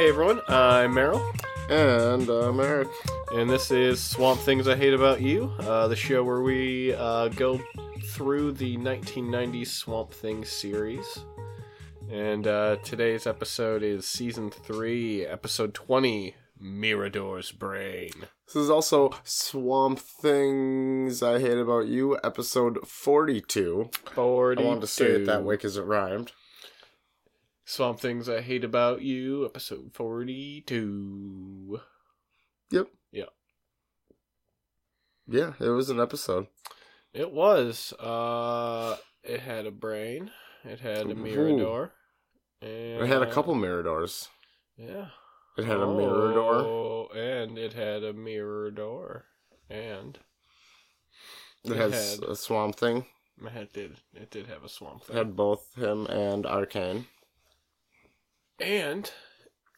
Hey everyone, I'm Meryl, And uh, Merrick. and this is Swamp Things I Hate About You, uh, the show where we uh, go through the 1990s Swamp Things series. And uh, today's episode is season 3, episode 20 Mirador's Brain. This is also Swamp Things I Hate About You, episode 42. 42. I wanted to say it that way because it rhymed. Swamp Things I Hate About You, episode 42. Yep. Yeah. Yeah, it was an episode. It was. Uh, it had a brain. It had a. Mirador. And, It had a couple Miradors. Yeah. It had a Mirador. Oh, and it had a mirror door. And It it has had- a Swamp Thing. it did. It did have a swamp thing. It had both him and Arcane. And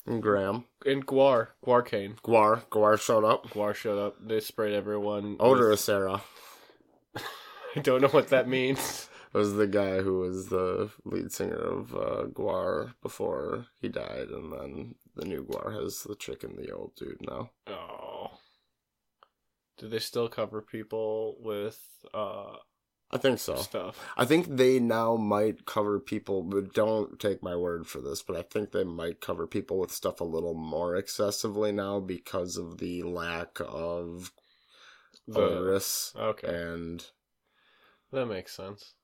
And Graham. and GWAR, GWAR Kane. GWAR. GWAR showed up. GWAR showed up. They sprayed everyone. Odor with- of Sarah. I don't know what that means. was the guy who was the lead singer of uh, GWAR before he died, and then the new GWAR has the chick and the old dude now. Oh. Do they still cover people with uh I think so. stuff? I think they now might cover people, but don't take my word for this, but I think they might cover people with stuff a little more excessively now because of the lack of The, odorous okay, and that makes sense.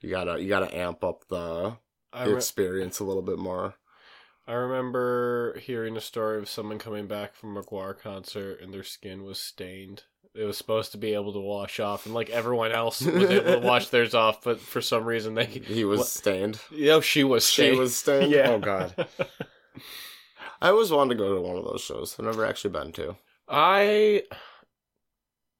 you gotta you gotta amp up the, the re- experience a little bit more. I remember hearing a story of someone coming back from a GWAR concert and their skin was stained. It was supposed to be able to wash off, and like everyone else was able to wash theirs off, but for some reason they, He was stained. you know, she was She stained. was stained. yeah. Oh god. I always wanted to go to one of those shows. I've never actually been to. I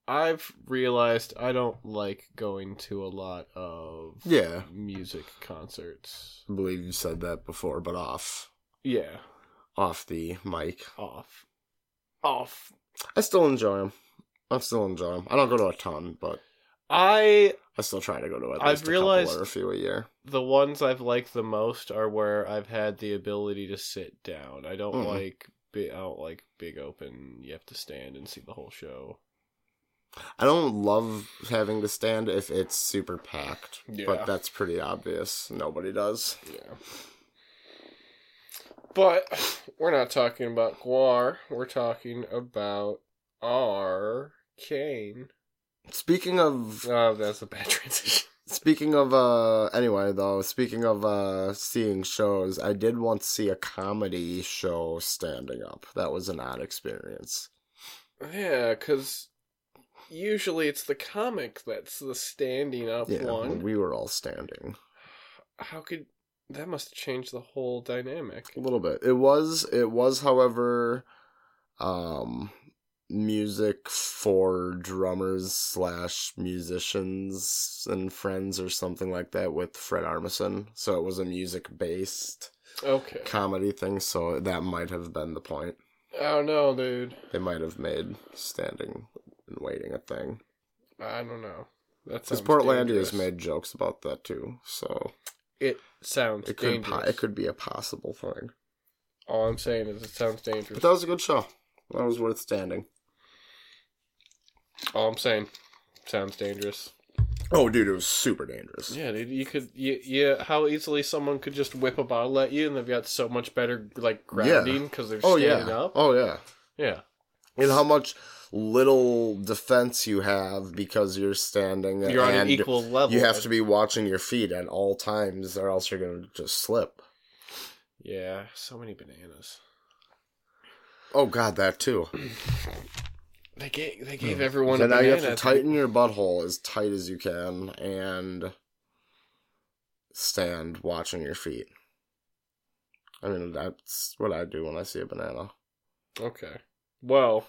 I've realized I don't like going to a lot of Yeah. music concerts. I believe you said that before, but off Yeah, off the mic. off, off. I still enjoy them. I still enjoy them. I don't go to a ton, but I I still try to go to at I've a realized- couple or a few a year. the ones I've liked the most are where I've had the ability to sit down. I don't Mhm. like don't like big open. You have to stand and see the whole show. I don't love having to stand if it's super packed, Yeah. but that's pretty obvious. Nobody does. Yeah. But we're not talking about GWAR. We're talking about Arcane. Speaking of Oh, that's a bad transition. Speaking of uh anyway though, speaking of uh seeing shows, I did once see a comedy show standing up. That was an odd experience. Yeah, because usually it's the comic that's the standing up Yeah, one. we were all standing. How could that must have changed the whole dynamic? A little bit. It was it was however um music for drummers slash musicians and friends or something like that with Fred Armisen. So it was a music based Okay. comedy thing, so that might have been the point. Oh no, dude. They might have made standing and waiting a thing. I don't know. That Because Portlandia has made jokes about that too, so It sounds it could dangerous. po- it could be a possible thing. All I'm saying is it sounds dangerous. But that was a good show. That was worth standing. All I'm saying sounds dangerous. Oh, dude, it was super dangerous. Yeah, dude, you could, you, yeah, how easily someone could just whip a bottle at you, and they've got so much better like grounding because they're Oh standing yeah. up. Oh yeah. Yeah, And how much little defense you have because you're standing. you're on an equal level. You have to be watching your feet at all times, or else you're gonna just slip. Yeah, so many bananas. Oh god, that too. They gave they gave everyone So now banana. you have to tighten your butthole as tight as you can and stand watching your feet. I mean, that's what I do when I see a banana. Okay. Well,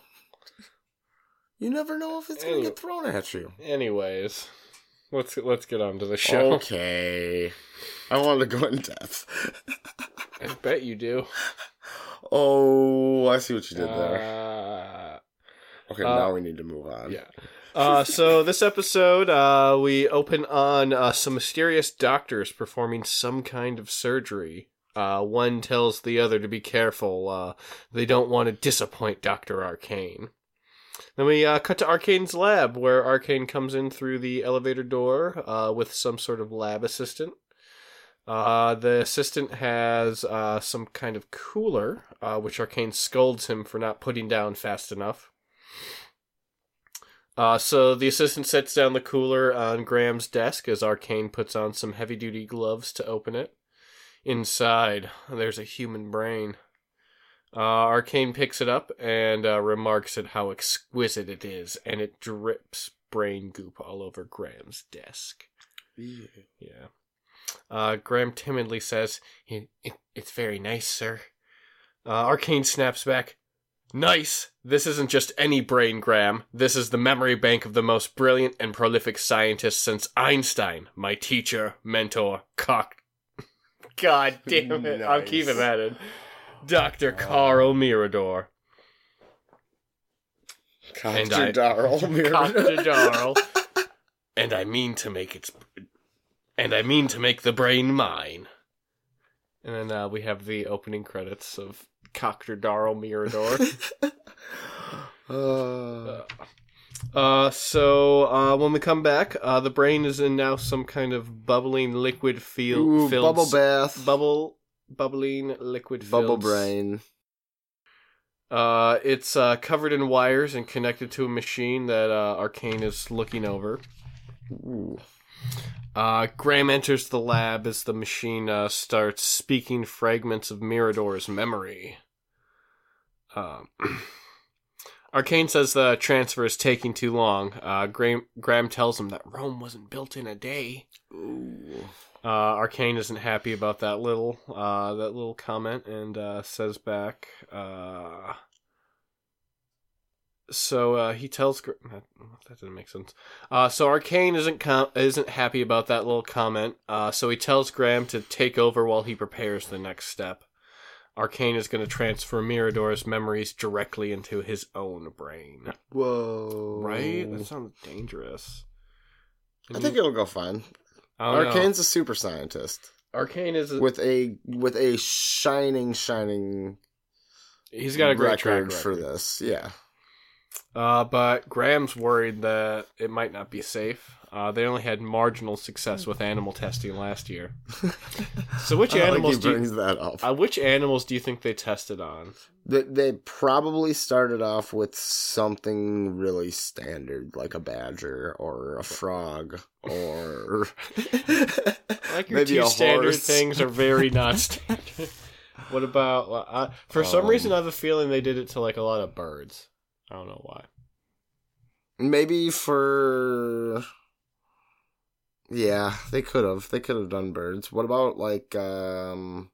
You never know if it's going to get thrown at you. anyways, let's let's get on to the show. Okay. I wanted to go in depth. I bet you do. oh, I see what you did there. Uh, Okay, uh, now we need to move on. yeah. Uh, so this episode, uh, we open on uh, some mysterious doctors performing some kind of surgery. Uh, one tells the other to be careful. Uh, they don't want to disappoint Dr. Arcane. Then we uh, cut to Arcane's lab, where Arcane comes in through the elevator door uh, with some sort of lab assistant. Uh, the assistant has uh, some kind of cooler, uh, which Arcane scolds him for not putting down fast enough. Uh, so the assistant sets down the cooler on Graham's desk as Arcane puts on some heavy duty gloves to open it. Inside, there's a human brain. Uh, Arcane picks it up and uh, remarks at how exquisite it is, and it drips brain goop all over Graham's desk. Yeah. Uh, Graham timidly says, it, it, It's very nice, sir. Uh, Arcane snaps back, Nice! This isn't just any brain, Graham. This is the memory bank of the most brilliant and prolific scientist since Einstein, my teacher, mentor, cock. God damn it. I'm keeping that in. Dr. Carl Mirador. And I- Dr. Darrell. Dr. Darrell. and I mean to make it. And I mean to make the brain mine. And then uh, we have the opening credits of Dr. Darrell Mirador. Uh, Uh, so uh, when we come back, uh, the brain is in now some kind of bubbling liquid ooh, bubble s- bath. bubble bubbling liquid bubble filled s- brain. Uh, it's uh, covered in wires and connected to a machine that uh, Arcane is looking over. Ooh. Uh, Graham enters the lab as the machine uh, starts speaking fragments of Mirador's memory. Um, Arcane says the transfer is taking too long. Uh, Graham, Graham tells him that Rome wasn't built in a day. Ooh. Uh, Arcane isn't happy about that little uh, that little comment and uh, says back. Uh, so uh, he tells Gra- that, that didn't make sense. Uh, so Arcane isn't com- isn't happy about that little comment. Uh, so he tells Graham to take over while he prepares the next step. Arcane is going to transfer Mirador's memories directly into his own brain. Whoa. Right? That sounds dangerous. I think it'll go fine. I don't know. Arcane's a super scientist Arcane is with a with a shining, shining he's got a great track record for this. Yeah. Uh, but Graham's worried that it might not be safe. Uh, they only had marginal success with animal testing last year. So which like animals he do you, brings that up? uh, which animals do you think they tested on? They, they probably started off with something really standard, like a badger or a frog or Like your maybe two standard horse. things are very not standard. what about? Uh, for some Um, reason, I have a feeling they did it to like a lot of birds. I don't know why. Maybe for yeah, they could have. They could have done birds. What about like um?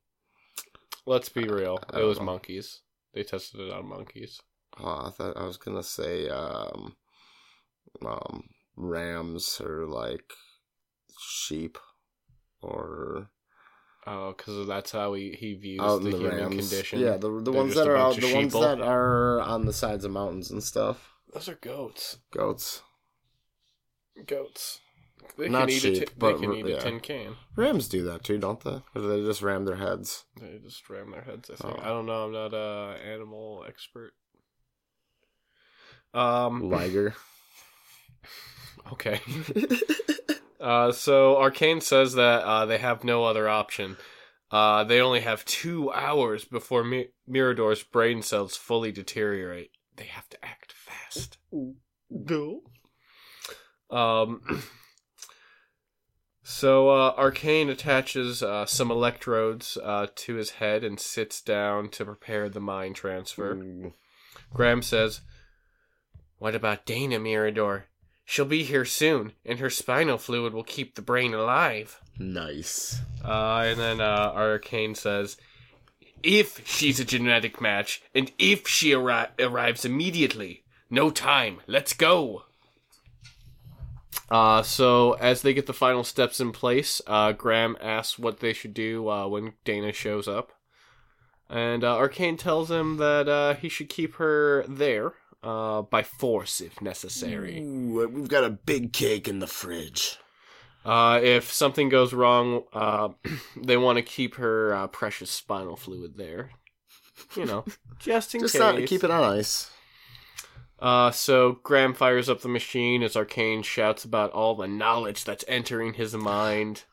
Let's be real. It was know. monkeys. They tested it on monkeys. Oh, I thought I was gonna say um, um, rams or like sheep or Oh, because that's how he he views the, the, human rams. condition. Yeah, the the They're ones that are out, the ones that are on the sides of mountains and stuff. Those are goats. Goats. Goats. They Not can eat a sheep, ti- they but can r- eat yeah. a tin can. Rams do that too, don't they? Or do they just ram their heads? They just ram their heads. I think. Oh. I don't know. I'm not a animal expert. Um. Liger. Okay. Uh. So Arcane says that uh, they have no other option. Uh. They only have two hours before Mi- Mirador's brain cells fully deteriorate. They have to act fast. Go. Um. So uh, Arcane attaches uh, some electrodes uh, to his head and sits down to prepare the mind transfer. Ooh. Graham says, "What about Dana Mirador? She'll be here soon, and her spinal fluid will keep the brain alive." Nice. Uh, and then uh, Arcane says, "If she's a genetic match, and if she arri- arrives immediately, no time. Let's go." Uh, so as they get the final steps in place, uh, Graham asks what they should do uh, when Dana shows up, and uh, Arcane tells him that uh, he should keep her there uh, by force if necessary. Ooh, we've got a big cake in the fridge. Uh, if something goes wrong, uh, they want to keep her uh, precious spinal fluid there. You know, just in Just case. not keep it on ice. Uh, so Graham fires up the machine as Arcane shouts about all the knowledge that's entering his mind.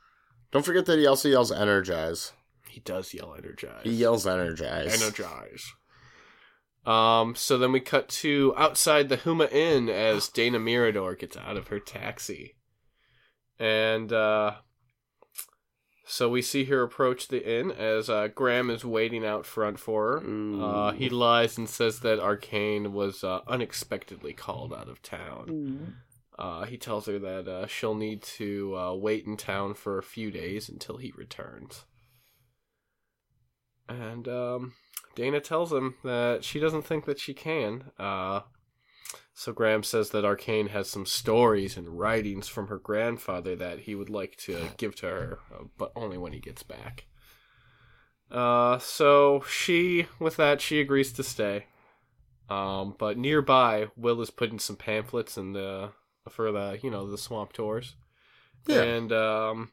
Don't forget that he also yells energize. He does yell energize. He yells energize. energize. Um, so then we cut to outside the Houma Inn as Dana Mirador gets out of her taxi. And uh so we see her approach the inn as uh, Graham is waiting out front for her. Ooh. Uh, he lies and says that Arcane was uh, unexpectedly called out of town. Uh, he tells her that uh, she'll need to uh, wait in town for a few days until he returns. And um, Dana tells him that she doesn't think that she can. So Graham says that Arcane has some stories and writings from her grandfather that he would like to give to her, uh, but only when he gets back. Uh, so she, with that, she agrees to stay. Um, but nearby, Will is putting some pamphlets in the for the you know the swamp tours, Yeah. and um,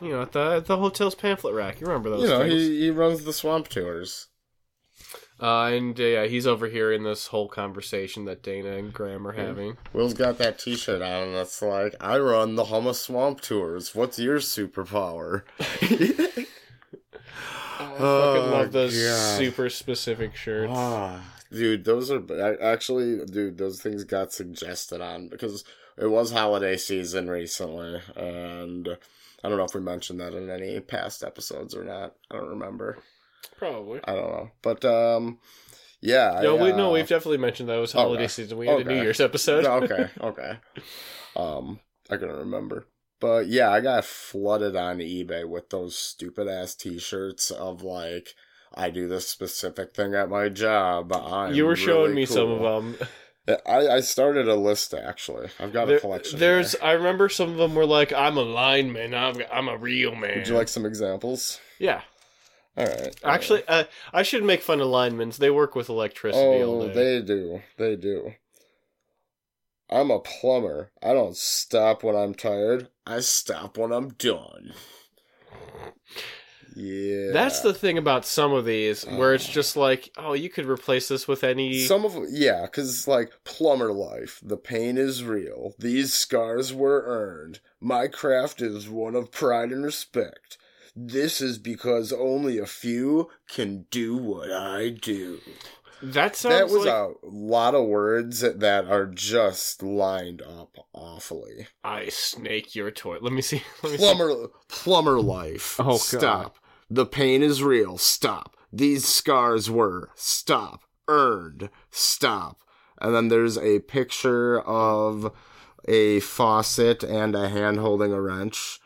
you know at the at the hotel's pamphlet rack. You remember those? You know, things? he, he runs the swamp tours. Uh, and uh, yeah, he's over here in this whole conversation that Dana and Graham are having. Will's got that T-shirt on, and it's like, "I run the Hummus Swamp Tours. What's your superpower?" I fucking Oh, love those God. super specific shirts. Ah, dude, those are actually, dude, those things got suggested on because it was holiday season recently, and I don't know if we mentioned that in any past episodes or not. I don't remember. Probably. I don't know, but um, yeah. No, I, we no, uh, we've definitely mentioned that it was holiday okay. season. We had a New Year's episode. okay, okay. Um, I couldn't remember. But yeah, I got flooded on eBay with those stupid ass t-shirts of like, I do this specific thing at my job. I'm you were showing really me some of them. I, I started a list actually. I've got a collection. there's, here. I remember some of them were like, "I'm a lineman. I'm, I'm a real man." Would you like some examples? Yeah, All right. actually, uh, I should make fun of linemen. They work with electricity all oh, they do. They do. I'm a plumber. I don't stop when I'm tired. I stop when I'm done. Yeah. That's the thing about some of these, where it's Oh. just like, oh, you could replace this with any. Some of yeah, because like plumber life, the pain is real. These scars were earned. My craft is one of pride and respect. This is because only a few can do what I do. that sounds That was like a lot of words that are just lined up awfully. I snake your toy. Let me see. Let me see. Plumber, plumber life. Oh, God. Stop. The pain is real. Stop. These scars were. Stop. Earned. Stop. And then there's a picture of a faucet and a hand holding a wrench.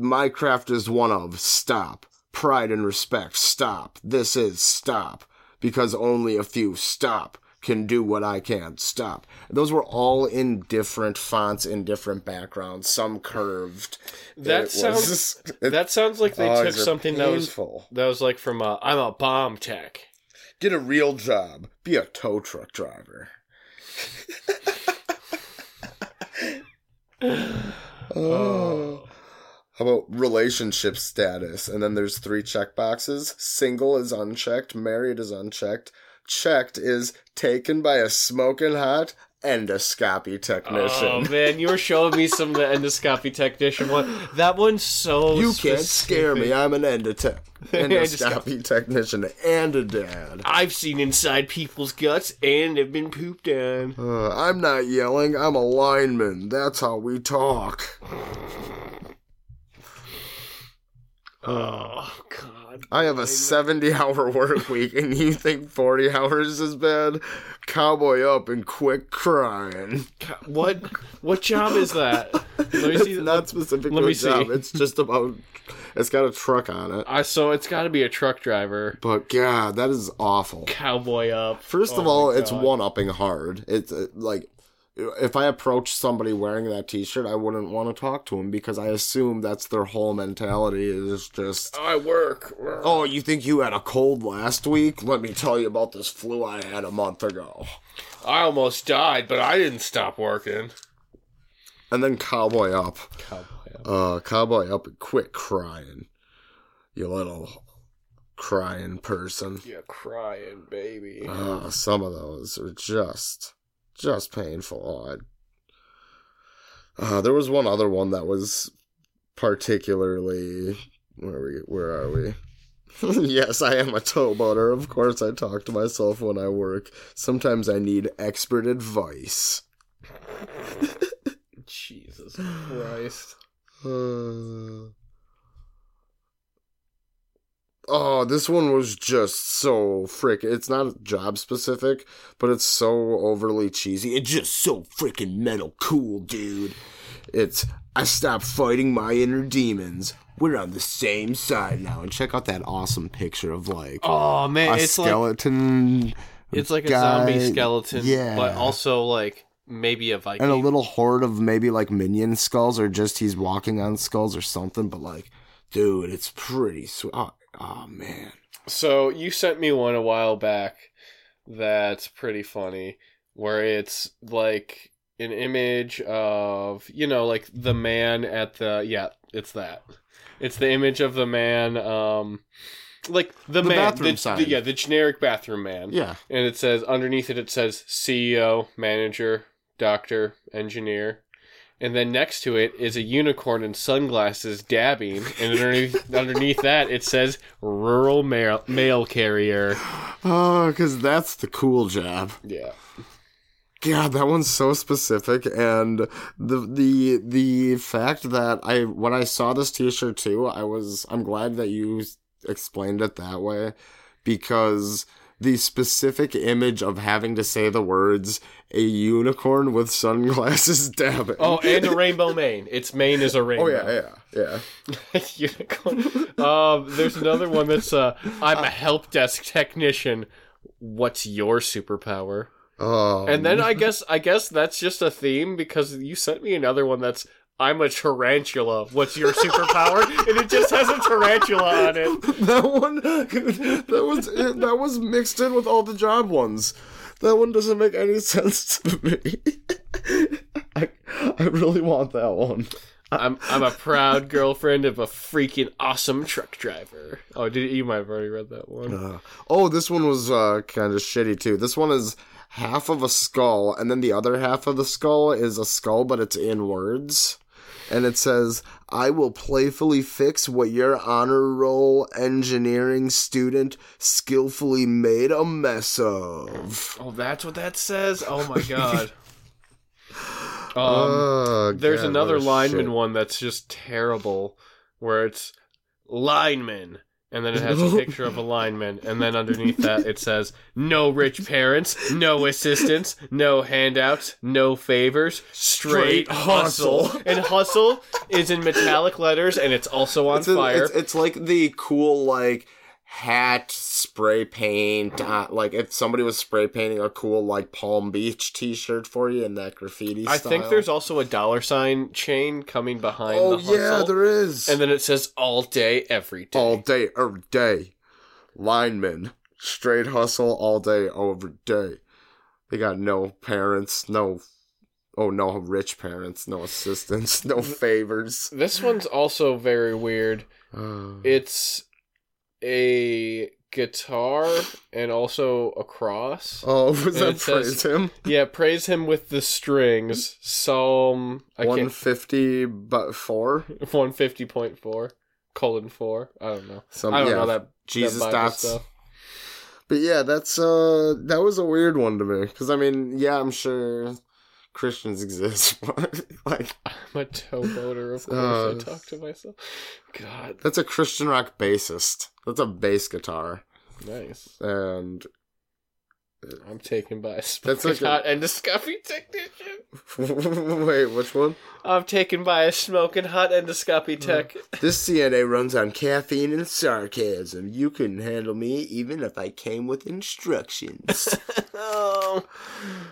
My craft is one of. Stop. Pride and respect. Stop. This is stop. Because only a few stop can do what I can. Stop. Those were all in different fonts, in different backgrounds, some curved. That It sounds. was- it- That sounds like they oh, took something that was painful. that was like from uh, I'm a bomb tech. Get a real job. Be a tow truck driver. oh. How about relationship status? And then there's three check boxes. Single is unchecked. Married is unchecked. Checked is taken by a smoking hot endoscopy technician. Oh man, you were showing me some of the endoscopy technician one. That one's so. you can't scare me. I'm an endotech endoscopy technician and a dad. I've seen inside people's guts and have been pooped on. Uh, I'm not yelling. I'm a lineman. That's how we talk. Oh god. I have a 70 hour work week and you think 40 hours is bad? Cowboy up and quit crying. What what job is that? Let me It's see. not specific let me job. see. It's just about. It's got a truck on it. I so it's got to be a truck driver. But God, that is awful. Cowboy up. First of Oh all, it's one upping hard. It's uh, like. If I approached somebody wearing that T-shirt, I wouldn't want to talk to them because I assume that's their whole mentality is just I work. Oh, you think you had a cold last week? Let me tell you about this flu I had a month ago. I almost died, but I didn't stop working. and then Cowboy Up. Cowboy. Up. Uh, Cowboy Up and quit crying. You little crying person. You're crying, baby. Uh, some of those are just, just painful. Uh, there was one other one that was particularly. Where are we? Where are we? yes, I am a towboater. Of course, I talk to myself when I work. Sometimes I need expert advice. Jesus Christ. Uh, oh, this one was just so frick. It's not job specific, but it's so overly cheesy. It's just so freaking metal cool, dude. It's I stopped fighting my inner demons. We're on the same side now. And check out that awesome picture of like Oh man, a it's like skeleton it's like a zombie skeleton, yeah. but also like maybe a Viking. and a little horde of maybe like minion skulls or just he's walking on skulls or something. But like, dude, it's pretty sweet. Oh, oh man. So you sent me one a while back that's pretty funny, where it's like an image of you know like the man at the yeah it's that it's the image of the man um like the, The man bathroom the, sign. the- yeah the generic bathroom man Yeah. and it says underneath it it says CEO manager doctor engineer and then next to it is a unicorn in sunglasses dabbing. And underneath underneath that it says rural mail, mail carrier. Oh, because that's the cool job. yeah. God, that one's so specific, and the the the fact that I when I saw this T-shirt too, I was I'm glad that you explained it that way, because the specific image of having to say the words "a unicorn with sunglasses dabbing." oh and a rainbow mane. Its mane is a rainbow. Oh yeah, yeah, yeah. unicorn. Um there's another one that's uh i'm a help desk technician. What's your superpower? Oh, And then I guess I guess that's just a theme because you sent me another one that's I'm a tarantula. What's your superpower? and it just has a tarantula on it. that one that was that was mixed in with all the job ones. That one doesn't make any sense to me. I I really want that one. I'm I'm a proud girlfriend of a freaking awesome truck driver. Oh, did you might have already read that one? Uh, oh, this one was uh, kind of shitty too. This one is half of a skull, and then the other half of the skull is a skull, but it's in words. And it says, I will playfully fix what your honor roll engineering student skillfully made a mess of. Oh, that's what that says. Oh my god. Um, Oh, there's God, another lineman shit. one that's just terrible, where it's lineman, and then it has a picture of a lineman, and then underneath that it says no rich parents, no assistance, no handouts, no favors, straight, Straight hustle. hustle. and hustle is in metallic letters, and it's also on It's, a- fire. it's, it's like the cool like hat spray paint uh, like if somebody was spray painting a cool like palm beach t-shirt for you in that graffiti I style. think there's also a dollar sign chain coming behind oh the yeah there is and then it says all day, every day. all day every day lineman straight hustle all day every day they got no parents no oh no rich parents no assistants no favors This one's also very weird. Uh, It's a guitar and also a cross. oh was and that it says- praise him Yeah, praise him with the strings. Psalm 150 but 4 one fifty point four colon four. I don't know. Some, I don't yeah, know that Jesus that dots. stuff. But yeah, that's uh that was a weird one to me because I mean, yeah, I'm sure Christians exist, like I'm a towboater, of course. Uh, I talk to myself. God, that's a Christian rock bassist. That's a bass guitar, nice. and I'm taken by a That's smoking like a- hot endoscopy technician. wait, which one? I'm taken by a smoking hot endoscopy hmm. tech. This CNA runs on caffeine and sarcasm. You couldn't handle me even if I came with instructions. oh.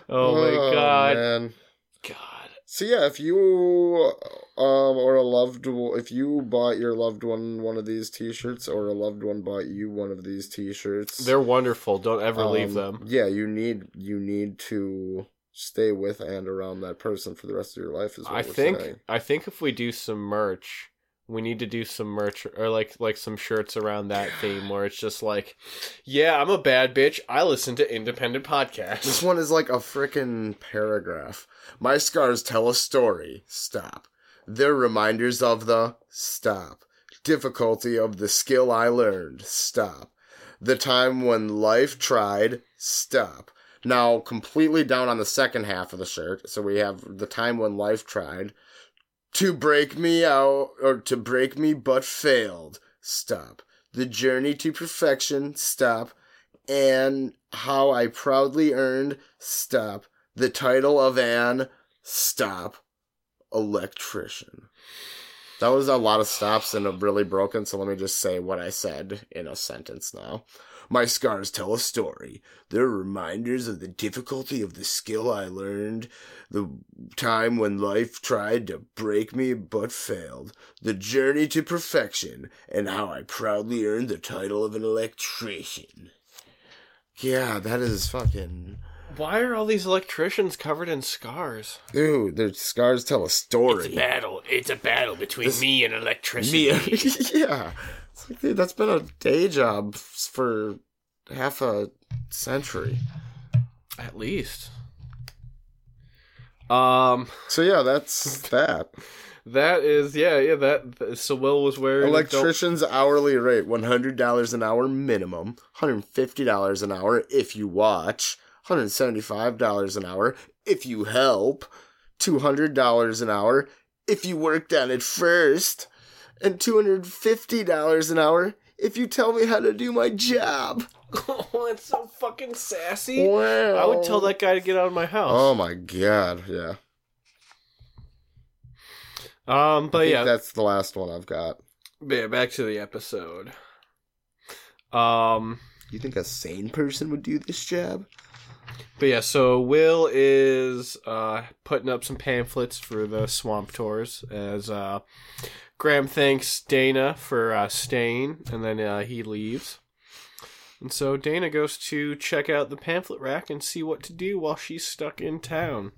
oh my oh, god. man. God. So yeah, if you um or a loved if you bought your loved one one of these T-shirts, or a loved one bought you one of these T-shirts, They're wonderful. Don't ever leave um, them. Yeah, you need you need to stay with and around that person for the rest of your life. Is what I think saying. I think if we do some merch, we need to do some merch or like like some shirts around that theme where it's just like, yeah, I'm a bad bitch. I listen to independent podcasts. This one is like a freaking paragraph. My scars tell a story. Stop. They're reminders of the stop. Difficulty of the skill I learned. Stop. The time when life tried. Stop. Now, completely down on the second half of the shirt. So we have the time when life tried. To break me out, or to break me but failed. Stop. The journey to perfection. Stop and how I proudly earned stop the title of an stop electrician. That was a lot of stops and a really broken, so let me just say what I said in a sentence now. My scars tell a story. They're reminders of the difficulty of the skill I learned, the time when life tried to break me but failed, the journey to perfection, and how I proudly earned the title of an electrician. Yeah, that is fucking. Why are all these electricians covered in scars? Dude, their scars tell a story. It's a battle. It's a battle between This- me and electricity. Me, yeah. It's like, dude, that's been a day job for half a century. At least. Um, So yeah, that's that. that is yeah, yeah. That so Will was wearing a dope- Electrician's hourly rate: one hundred dollars an hour minimum, one hundred fifty dollars an hour if you watch, one hundred seventy-five dollars an hour if you help, two hundred dollars an hour if you worked on it first, and two hundred fifty dollars an hour if you tell me how to do my job. oh, that's so fucking sassy. Wow! I would tell that guy to get out of my house. Oh my god! Yeah, um, but yeah, that's the last one I've got. yeah, back to the episode. Um, You think a sane person would do this job? But yeah, so Will is uh putting up some pamphlets for the swamp tours as uh Graham thanks Dana for uh, staying, and then uh, he leaves. And so Dana goes to check out the pamphlet rack and see what to do while she's stuck in town.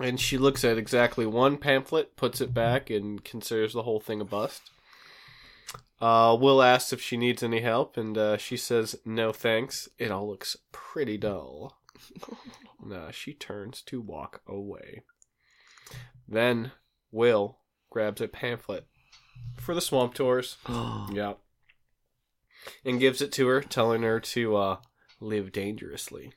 And she looks at exactly one pamphlet, puts it back, and considers the whole thing a bust. Uh, Will asks if she needs any help, and uh, she says no thanks. It all looks pretty dull. and, uh, she turns to walk away. Then Will grabs a pamphlet for the swamp tours. Yep. And gives it to her, telling her to uh, live dangerously.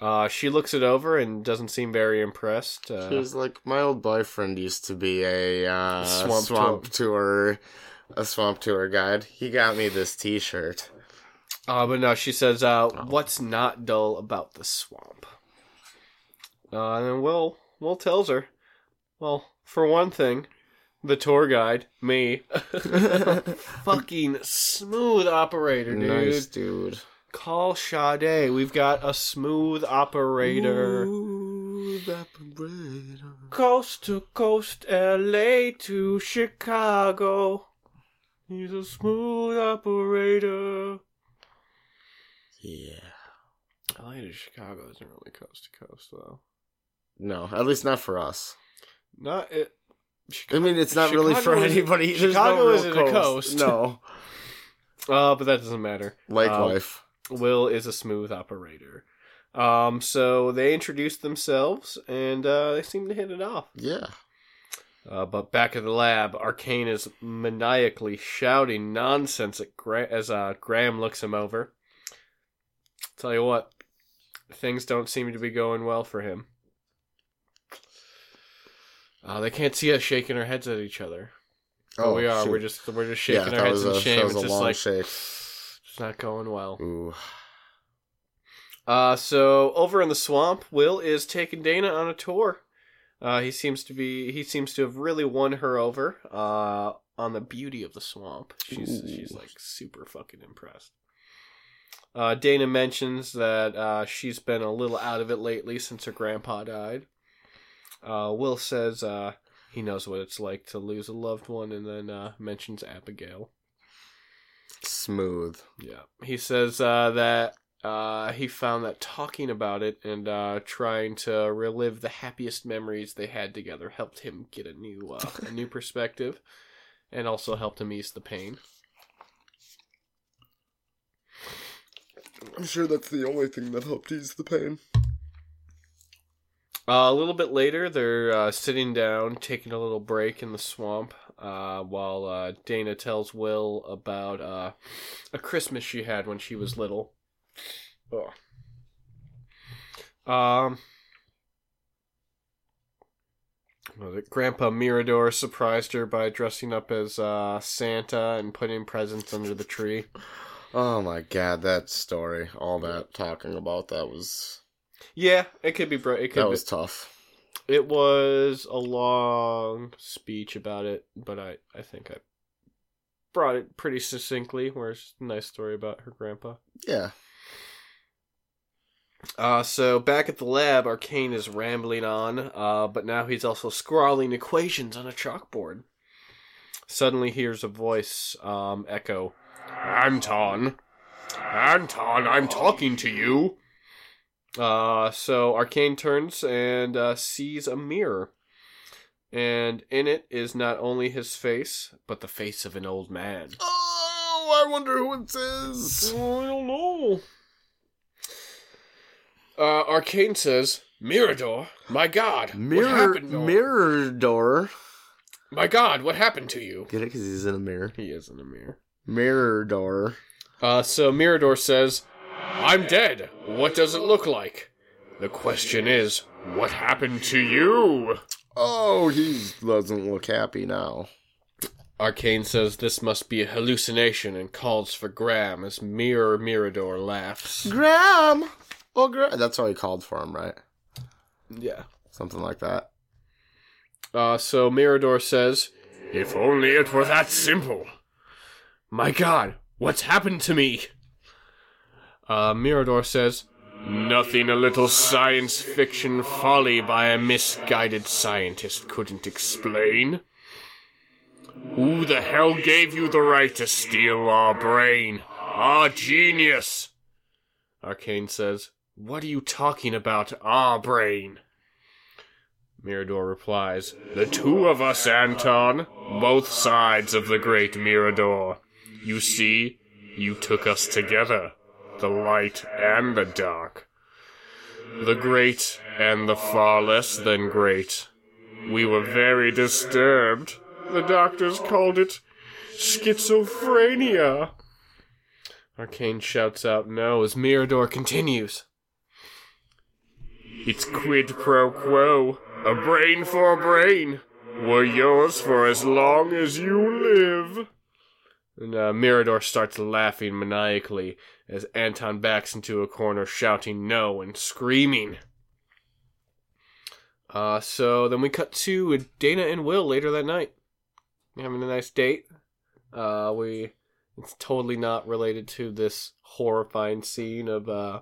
Uh, she looks it over and doesn't seem very impressed. Uh, She was like, my old boyfriend used to be a uh, Swamp swamp, tour, a swamp tour guide. He got me this T-shirt. uh, but no, she says, uh, "What's not dull about the swamp?" Uh, and then Will Will tells her, "Well, for one thing, the tour guide, me, fucking smooth operator, dude. Nice dude. Call Sade. We've got a smooth operator." Smooth operator. Coast to coast, LA to Chicago. He's a smooth operator. Yeah. LA to Chicago isn't really coast to coast, though. No, at least not for us. Not it. I mean, it's not really for is- anybody. There's Chicago no isn't a coast. No, Uh, but that doesn't matter. lake Um, life. Will is a smooth operator. Um, so they introduce themselves and uh, they seem to hit it off. Yeah. Uh, but back at the lab, Arcane is maniacally shouting nonsense at Gra- as uh, Graham looks him over. Tell you what, things don't seem to be going well for him. Uh, they can't see us shaking our heads at each other. But we are. shoot. We're just we're just shaking that our heads in a, shame. It's just long like shake. Not going well. Ooh. Uh, so over in the swamp, Will is taking Dana on a tour. Uh, he seems to be he seems to have really won her over uh, on the beauty of the swamp. She's Ooh. she's like super fucking impressed. Uh, Dana mentions that uh, she's been a little out of it lately since her grandpa died. Uh, Will says uh, he knows what it's like to lose a loved one, and then uh, mentions Abigail. Smooth. Yeah. He says uh, that uh, he found that talking about it and uh, trying to relive the happiest memories they had together helped him get a new uh, a new perspective, and also helped him ease the pain. I'm sure that's the only thing that helped ease the pain. Uh, a little bit later, they're uh, sitting down, taking a little break in the swamp, uh, while uh, Dana tells Will about uh, a Christmas she had when she was little. Ugh. Um, Grandpa Mirador surprised her by dressing up as uh, Santa and putting presents under the tree. Oh my god, that story, all that talking about that was Yeah, it could be. Bro- it could. that be- was tough. It was a long speech about it, but I, I think I brought it pretty succinctly. Where it's a nice story about her grandpa. Yeah. Uh, so back at the lab, Arcane is rambling on, uh, but now he's also scrawling equations on a chalkboard. Suddenly hears a voice um, echo, Anton! Anton, I'm talking to you! Uh, so Arcane turns and uh, sees a mirror. And in it is not only his face, but the face of an old man. Oh, I wonder who it is. Oh, I don't know. Uh, Arcane says, Mirador, my god, what Mirror, happened? Nor- mirror door. My god, what happened to you? Get it? Because he's in a mirror. He is in a mirror. Mirror door. Uh, so Mirador says, I'm dead. What does it look like? The question is, what happened to you? Oh, he doesn't look happy now. Arcane says this must be a hallucination and calls for Graham as Mirror Mirador laughs. Graham. Oh, Graham. That's all he called for him, right? Yeah. Something like that. Uh, so Mirador says, If only it were that simple. My god, what's happened to me? Uh, Mirador says, Nothing a little science fiction folly by a misguided scientist couldn't explain. Who the hell gave you the right to steal our brain? Our genius! Arcane says, What are you talking about, our brain? Mirador replies, The two of us, Anton. Both sides of the great Mirador. You see, you took us together. The light and the dark. The great and the far less than great. We were very disturbed. The doctors called it schizophrenia. Arcane shouts out no as Mirador continues. It's quid pro quo. A brain for a brain. We're yours for as long as you live. And uh, Mirador starts laughing maniacally as Anton backs into a corner, shouting no and screaming. Uh, so then we cut to Dana and Will later that night. Having a nice date. Uh, we it's totally not related to this horrifying scene of uh,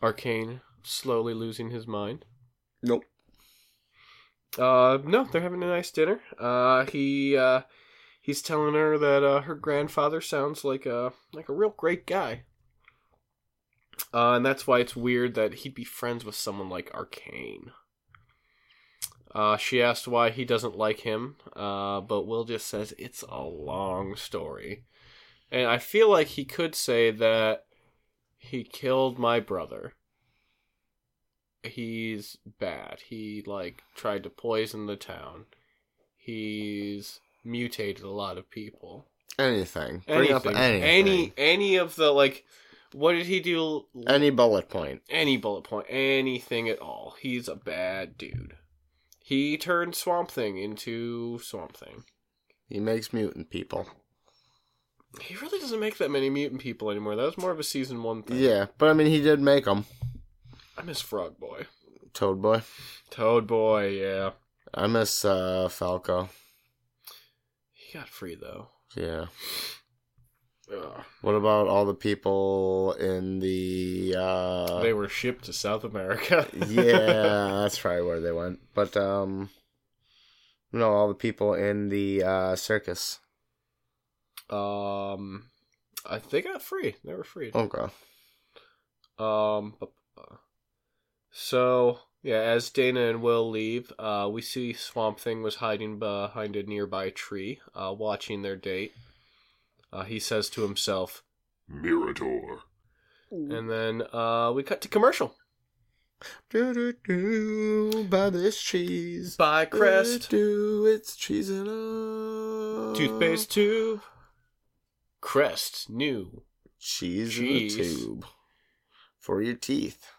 Arcane slowly losing his mind. Nope. Uh, no, they're having a nice dinner. Uh, he uh, he's telling her that uh, her grandfather sounds like a like a real great guy. Uh, and that's why it's weird that he'd be friends with someone like Arcane. Uh, she asked why he doesn't like him, uh, but Will just says it's a long story. And I feel like he could say that he killed my brother. He's bad. He, like, tried to poison the town. He's mutated a lot of people. Anything. Bring up anything. Any, any of the, like, what did he do? Any bullet point. any bullet point, anything at all. He's a bad dude. He turned Swamp Thing into Swamp Thing. He makes mutant people. He really doesn't make that many mutant people anymore. That was more of a season one thing. Yeah, but I mean, he did make them. I miss Frog Boy. Toad Boy. Toad Boy, yeah. I miss uh, Falco. He got free though. Yeah. Ugh. What about all the people in the? Uh, they were shipped to South America. yeah, that's probably where they went. But um, no, all the people in the uh, circus. um, I they got free. They were free. Okay. Um, so yeah, as Dana and Will leave, uh, we see Swamp Thing was hiding behind a nearby tree, uh, watching their date. Uh, he says to himself, Mirador. and then uh, we cut to commercial. Do do do. Buy this cheese. By Crest, Do it's cheese and a toothpaste tube, Crest new Cheese, Cheese. in a tube for your teeth.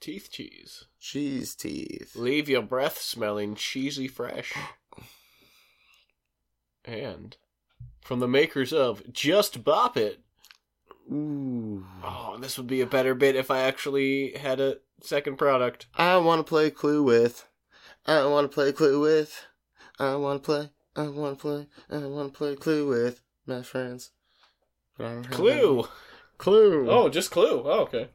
Teeth cheese. Cheese teeth. Leave your breath smelling cheesy fresh. And from the makers of Just Bop It. Ooh. Oh, this would be a better bit if I actually had a second product. I want to play Clue with. I want to play Clue with. I want to play. I want to play. I want to play Clue with my friends. But I don't have any. Clue. Clue. Oh, just Clue. Oh, okay.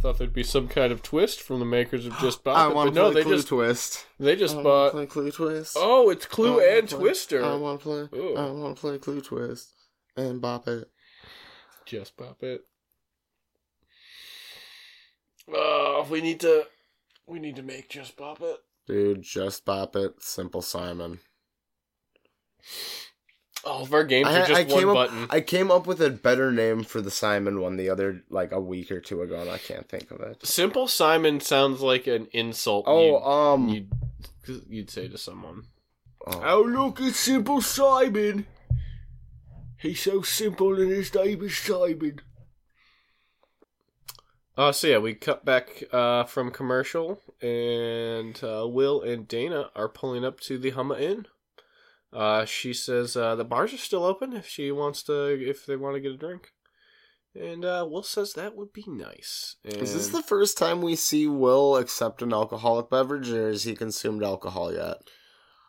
Thought there'd be some kind of twist from the makers of Just Bop I It, want to no, play they Clue just Twist. they just I bought. play Clue Twist. Oh, it's Clue and play- Twister. I want to play. Ooh. I want to play Clue Twist and Bop It. Just Bop It. Oh, we need to. We need to make Just Bop It. Dude, just Bop It. Simple Simon. All of our games I, are just I one came up. button. I came up with a better name for the Simon one the other like a week or two ago, and I can't think of it. Simple Simon sounds like an insult. Oh, um, you'd, you'd, you'd say to someone. oh. Oh, look at Simple Simon. He's so simple and his name is Simon. Uh, so yeah, we cut back uh, from commercial, and uh, Will and Dana are pulling up to the Houma Inn. Uh, she says uh, the bars are still open if she wants to, if they want to get a drink. And uh, Will says that would be nice. And Is this the first time we see Will accept an alcoholic beverage, or has he consumed alcohol yet?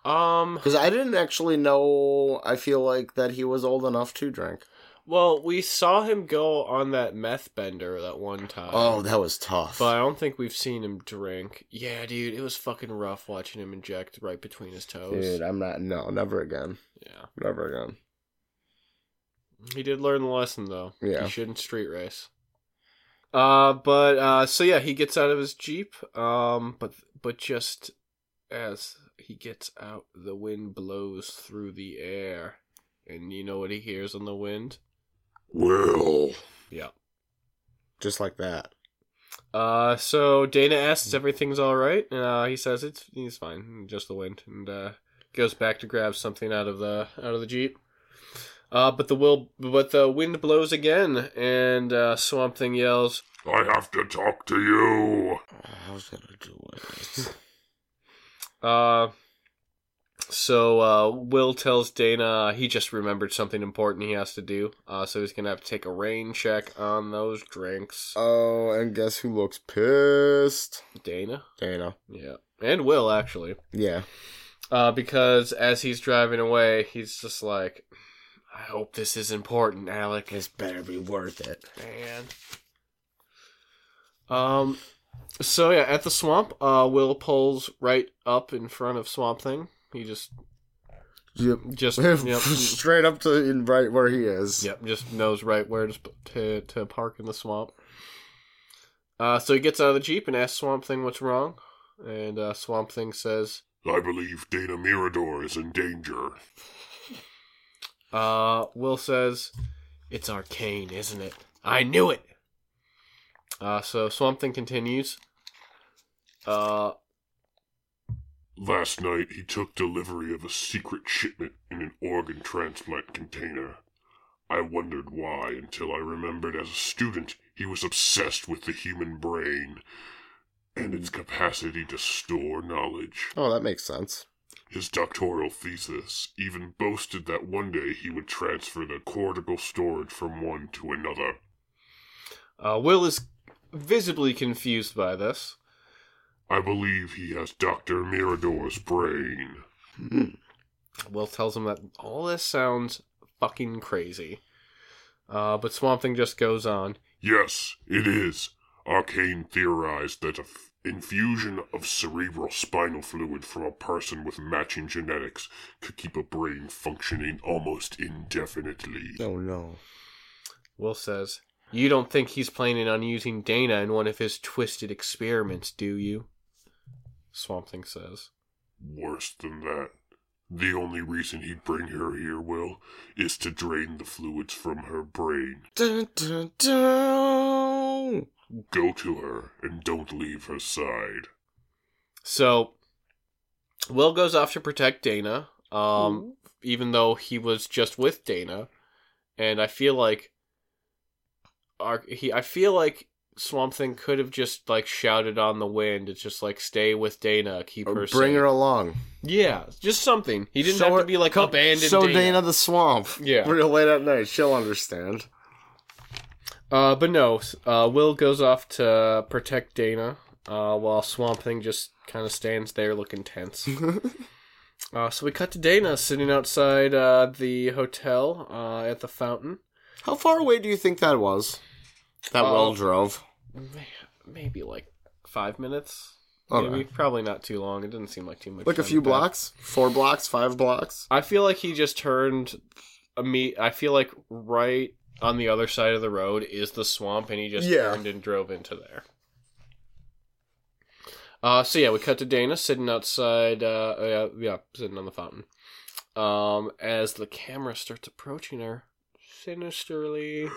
um? Because I didn't actually know. I feel like that he was old enough to drink. Well, we saw him go on that meth bender that one time. Oh, that was tough. But I don't think we've seen him drink. Yeah, dude, it was fucking rough watching him inject right between his toes. Dude, I'm not. No, never again. Yeah. Never again. He did learn the lesson though. Yeah. He shouldn't street race. Uh but uh so yeah, he gets out of his Jeep. Um but but just as he gets out, the wind blows through the air. And you know what he hears on the wind? Will. Yeah. Just like that. Uh, so Dana asks everything's all right. Uh, he says it's he's fine, just the wind, and uh, goes back to grab something out of the out of the jeep. Uh, but the will, but the wind blows again, and uh, Swamp Thing yells, I have to talk to you. I was gonna do it. Uh, so uh, Will tells Dana he just remembered something important he has to do. Uh, so he's gonna have to take a rain check on those drinks. Oh, and guess who looks pissed? Dana, Dana. yeah, and Will actually. Yeah. uh, because as he's driving away, he's just like, "I hope this is important, Alec." This better be worth it. Man. Um. So yeah, at the swamp, uh, Will pulls right up in front of Swamp Thing. He just, Yep. just, yep, Straight up to in right where he is. yep, just knows right where to to to park in the swamp. Uh, so he gets out of the jeep and asks Swamp Thing what's wrong, and uh, Swamp Thing says, I believe Dana Mirador is in danger. Uh, Will says, "It's arcane, isn't it? I knew it." Uh, so Swamp Thing continues. Uh, Last night, he took delivery of a secret shipment in an organ transplant container. I wondered why until I remembered as a student he was obsessed with the human brain and its capacity to store knowledge. Oh, that makes sense. His doctoral thesis even boasted that one day he would transfer the cortical storage from one to another. uh, Will is visibly confused by this. I believe he has Dr. Mirador's brain. Hmm. Will tells him that all this sounds fucking crazy. Uh, but Swamp Thing just goes on. Yes, it is. Arcane theorized that an infusion of cerebral spinal fluid from a person with matching genetics could keep a brain functioning almost indefinitely. Oh no. Will says, You don't think he's planning on using Dana in one of his twisted experiments, do you? Swamp Thing says. Worse than that. The only reason he'd bring her here, Will, is to drain the fluids from her brain. Dun, dun, dun. Go to her and don't leave her side. So, Will goes off to protect Dana, um, even though he was just with Dana, and I feel like, our, he, I feel like Swamp Thing could have just like shouted on the wind. It's just like stay with Dana, keep Or her, bring safe. her along. Yeah, just something. He didn't Show have to be like come- abandoned. So Dana. Dana. the swamp. Yeah. Real late at night. She'll understand. Uh, but no, uh, Will goes off to protect Dana, uh, while Swamp Thing just kind of stands there looking tense. uh, so we cut to Dana sitting outside uh, the hotel uh, at the fountain. How far away do you think that was? That well, Will drove. Maybe like five minutes. Okay. Maybe probably not too long. It didn't seem like too much. Like a few blocks? Four blocks? Five blocks? I feel like he just turned. A me. I feel like right on the other side of the road is the swamp, and he just Yeah. turned and drove into there. Uh, so yeah, we cut to Dana sitting outside. Uh, yeah, yeah, sitting on the fountain. Um, as the camera starts approaching her sinisterly,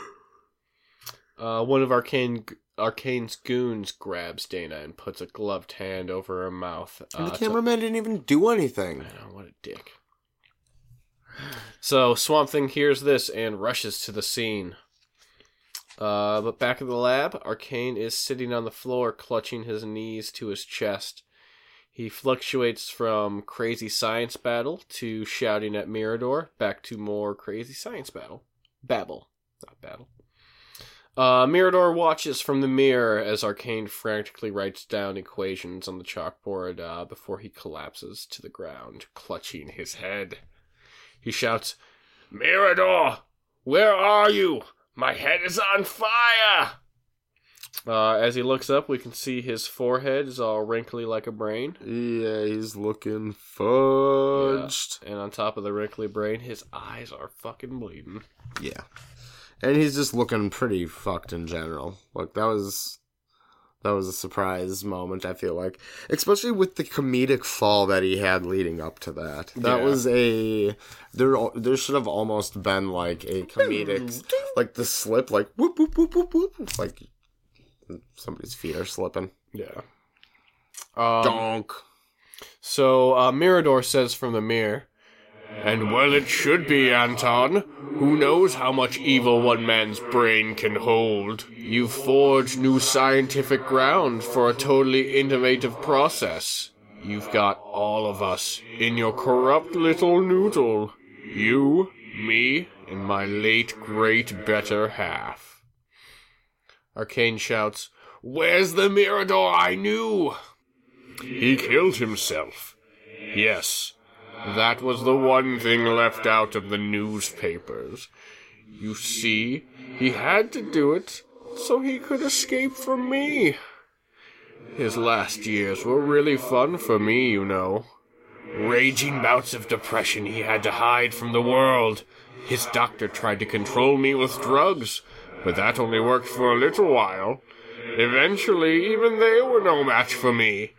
uh, one of Arcane Arcane's goons grabs Dana and puts a gloved hand over her mouth. And uh, the to- cameraman didn't even do anything. I know, what a dick. So Swamp Thing hears this and rushes to the scene. Uh, but back at the lab, Arcane is sitting on the floor, clutching his knees to his chest. He fluctuates from crazy science battle to shouting at Mirador, back to more crazy science battle. Babble, not battle. Uh, Mirador watches from the mirror as Arcane frantically writes down equations on the chalkboard uh, before he collapses to the ground, clutching his head. He shouts, Mirador, where are you? My head is on fire! Uh, as he looks up, we can see his forehead is all wrinkly like a brain. Yeah, he's looking fudged. And on top of the wrinkly brain, his eyes are fucking bleeding. Yeah. And he's just looking pretty fucked in general. Like that was that was a surprise moment, I feel like. Especially with the comedic fall that he had leading up to that. That Yeah. was a there there should have almost been like a comedic like the slip like whoop whoop whoop whoop whoop like somebody's feet are slipping. Yeah. Um, Donk. So uh, Mirador says from the mirror, And well, it should be, Anton. Who knows how much evil one man's brain can hold? You've forged new scientific ground for a totally innovative process. You've got all of us in your corrupt little noodle. You, me, and my late great better half. Arcane shouts, Where's the Mirador I knew? He killed himself. Yes, that was the one thing left out of the newspapers. You see, he had to do it so he could escape from me. His last years were really fun for me, you know. Raging bouts of depression he had to hide from the world. His doctor tried to control me with drugs, but that only worked for a little while. Eventually, even they were no match for me.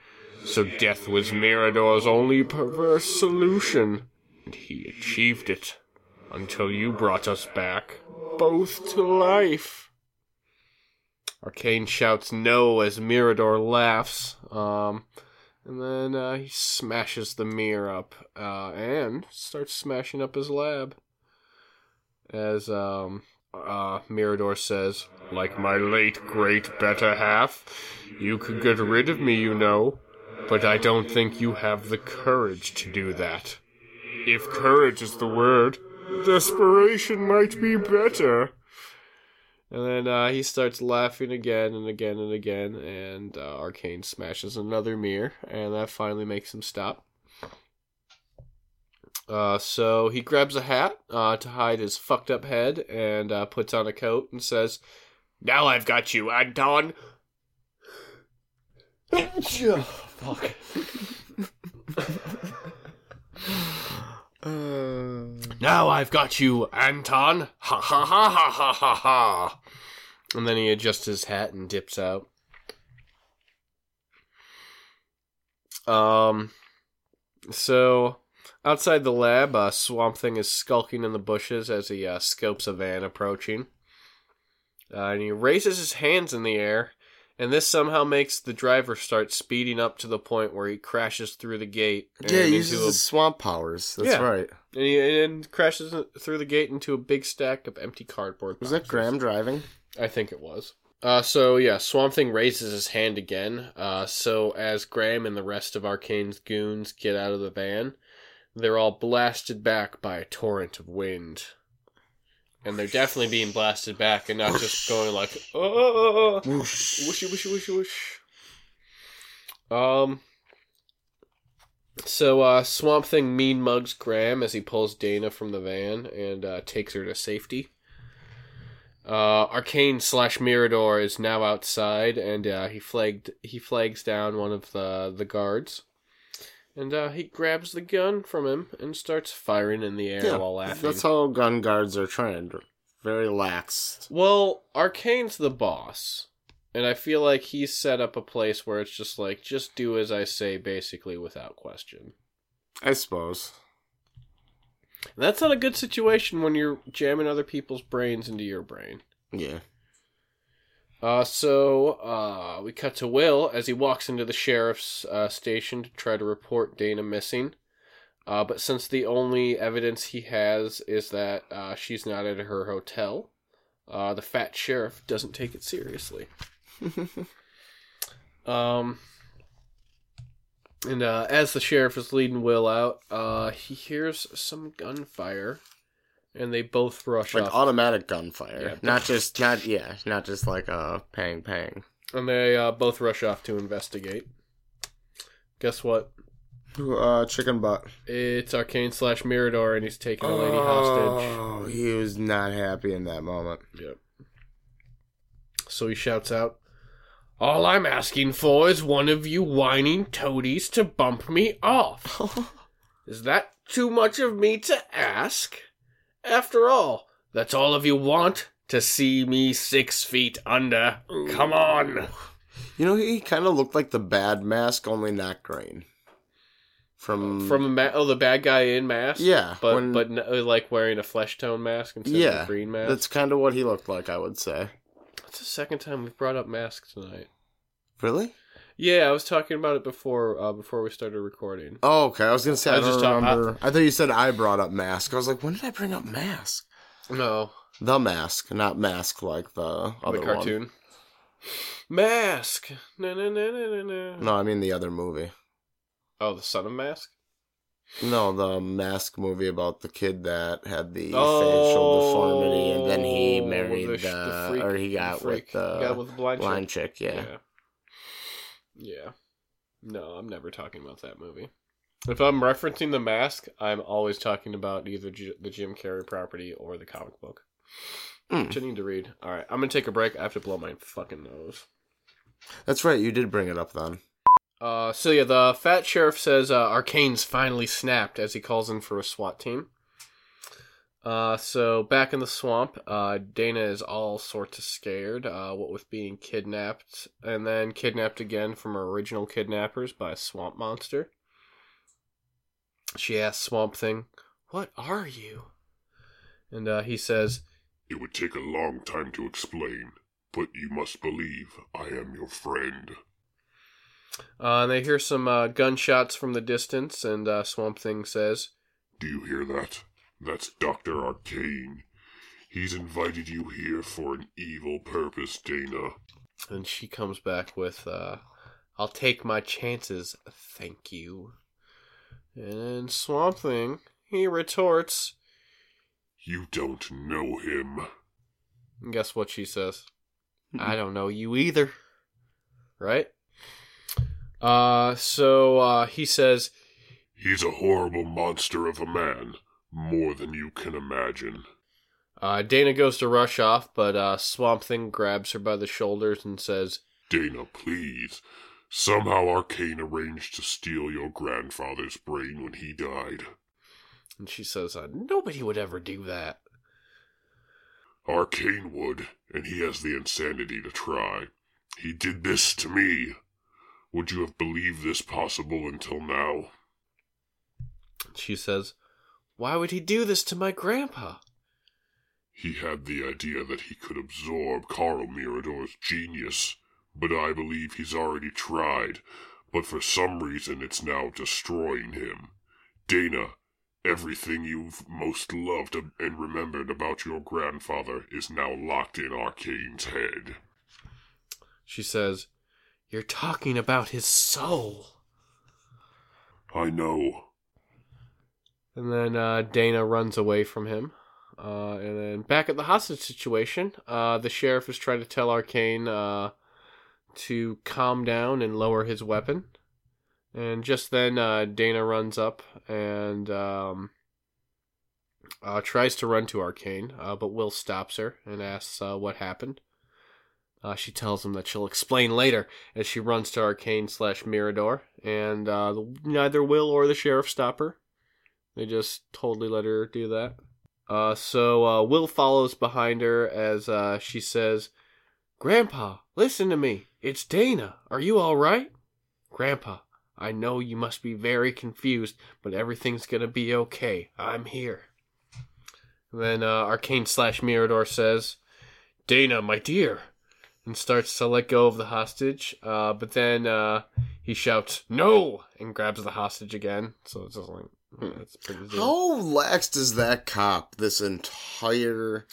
So death was Mirador's only perverse solution, and he achieved it. Until you brought us back, both to life. Arcane shouts no as Mirador laughs, um, and then uh, he smashes the mirror up, uh, and starts smashing up his lab. As um, uh, Mirador says, like my late great better half, you could get rid of me, you know, but I don't think you have the courage to do that. If courage is the word, desperation might be better. And then uh, he starts laughing again and again and again, and uh, Arcane smashes another mirror, and that finally makes him stop. Uh, so he grabs a hat uh, to hide his fucked up head and uh, puts on a coat and says, Now I've got you, Anton. Fuck. Uh, Now I've got you, Anton. Ha ha ha ha ha ha ha. And then he adjusts his hat and dips out. Um, so outside the lab, uh, Swamp Thing is skulking in the bushes as he uh, scopes a van approaching. Uh, and he raises his hands in the air, and this somehow makes the driver start speeding up to the point where he crashes through the gate. and Yeah, he uses a- his swamp powers. That's Yeah. right. and he and crashes through the gate into a big stack of empty cardboard. Was that. Graham driving? I think it was. Uh, so yeah, Swamp Thing raises his hand again. Uh, so as Graham and the rest of Arcane's goons get out of the van, they're all blasted back by a torrent of wind. And they're definitely being blasted back and not just going like, oh, Whoosh. Whooshy, whooshy, whooshy, whoosh. Um. So, uh, Swamp Thing mean mugs Graham as he pulls Dana from the van and uh, takes her to safety. Uh, Arcane slash Mirador is now outside, and uh, he flagged he flags down one of the the guards, and uh, he grabs the gun from him and starts firing in the air Yeah, while laughing. That's how gun guards are trained. Very lax. Well, Arcane's the boss. And I feel like he's set up a place where it's just like, just do as I say, basically, without question. I suppose. That's not a good situation when you're jamming other people's brains into your brain. Yeah. Uh, so, uh, we cut to Will as he walks into the sheriff's uh, station to try to report Dana missing. Uh, but since the only evidence he has is that uh, she's not at her hotel, uh, the fat sheriff doesn't take it seriously. Um, and uh, as the sheriff is leading Will out, uh, he hears some gunfire, and they both rush like off. automatic gunfire. Yeah. Not just not yeah, not just like a pang pang. and they uh, both rush off to investigate. Guess what? Uh chicken butt. It's Arcane slash Mirador, and he's taking a lady hostage. Oh, he was not happy in that moment. Yep. So he shouts out, All I'm asking for is one of you whining toadies to bump me off. Is that too much of me to ask? After all, that's all of you want to see me six feet under. Come on. You know, he kind of looked like the bad mask, only not green. From From a ma- oh the bad guy in mask, yeah, but when- but no, uh, like wearing a flesh tone mask instead of yeah, a green mask. that's kind of what he looked like. I would say. That's the second time we've brought up masks tonight. Really? Yeah, I was talking about it before uh, before we started recording. Oh, okay. I was gonna say I, I don't remember. I thought you said I brought up mask. I was like, when did I bring up mask? No, The mask, not mask like the other the cartoon. Mask. No, no, no, no, no, no. one. No, I mean the other movie. Oh, the son of Mask. No, the mask movie about the kid that had the Oh, facial deformity, and then he married the the, the freak- or he the got freak. with the got with the blind, blind chick. chick. Yeah. yeah. Yeah. No, I'm never talking about that movie. If I'm referencing the mask, I'm always talking about either J- the Jim Carrey property or the comic book. Mm. Which I need to read. All right, I'm gonna take a break. I have to blow my fucking nose. That's right. You did bring it up then. Uh, so yeah, the fat sheriff says uh, Arcane's finally snapped as he calls in for a SWAT team. Uh, so back in the swamp, uh, Dana is all sorts of scared. Uh, what with being kidnapped and then kidnapped again from her original kidnappers by a swamp monster. She asks Swamp Thing, "What are you?" And uh, he says, It would take a long time to explain, but you must believe I am your friend. uh, and they hear some uh, gunshots from the distance, and uh, Swamp Thing says, Do you hear that? That's Dr. Arcane. He's invited you here for an evil purpose, Dana. And she comes back with, uh, I'll take my chances, thank you. And then Swamp Thing, he retorts, You don't know him. and guess what she says? I don't know you either. Right? Uh, so, uh, he says, He's a horrible monster of a man, more than you can imagine. uh, Dana goes to rush off, but, uh, Swamp Thing grabs her by the shoulders and says, Dana, please. Somehow Arcane arranged to steal your grandfather's brain when he died. and she says, uh, nobody would ever do that. Arcane would, and he has the insanity to try. He did this to me. Would you have believed this possible until now? She says, Why would he do this to my grandpa? He had the idea that he could absorb Carl Mirador's genius, but I believe he's already tried, but for some reason it's now destroying him. Dana, everything you've most loved and remembered about your grandfather is now locked in Arcane's head. She says, You're talking about his soul. I know. And then uh, Dana runs away from him. Uh, and then back at the hostage situation, uh, the sheriff is trying to tell Arcane uh, to calm down and lower his weapon. And just then, uh, Dana runs up and um, uh, tries to run to Arcane, uh, but Will stops her and asks what happened. she tells him that she'll explain later as she runs to Arcane slash Mirador, and neither Will or the sheriff stop her. They just totally let her do that. Uh, so uh, Will follows behind her as uh, she says, Grandpa, listen to me. It's Dana. Are you all right? Grandpa, I know you must be very confused, but everything's gonna be okay. I'm here. And then uh, Arcane slash Mirador says, Dana, my dear, and starts to let go of the hostage. Uh, but then uh, he shouts, No! and grabs the hostage again. So it's just like, Hmm. that's pretty How lax is that cop this entire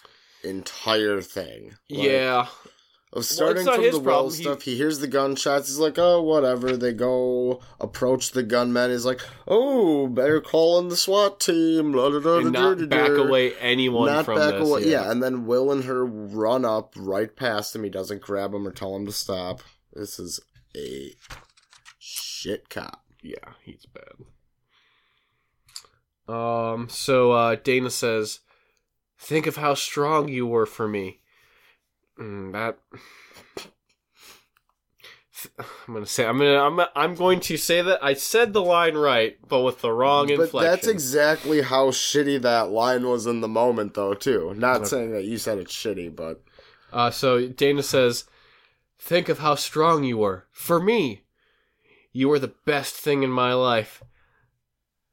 entire thing? Like, yeah. Of starting well, from the well stuff, he... he hears the gunshots. He's like, "Oh, whatever." They go approach the gunman. He's like, "Oh, better call in the SWAT team." Blah, blah, and not back away anyone not from back this. Away. Yeah. yeah, and then Will and her run up right past him. He doesn't grab him or tell him to stop. This is a shit cop. Yeah, he's bad. Um, so uh, Dana says, "Think of how strong you were for me." Mm, that I'm gonna say I'm gonna I'm I'm going to say that I said the line right, but with the wrong but inflection. that's exactly how shitty that line was in the moment, though. Too. Not okay. saying that you said it's shitty, but uh, so Dana says, "Think of how strong you were for me. You were the best thing in my life.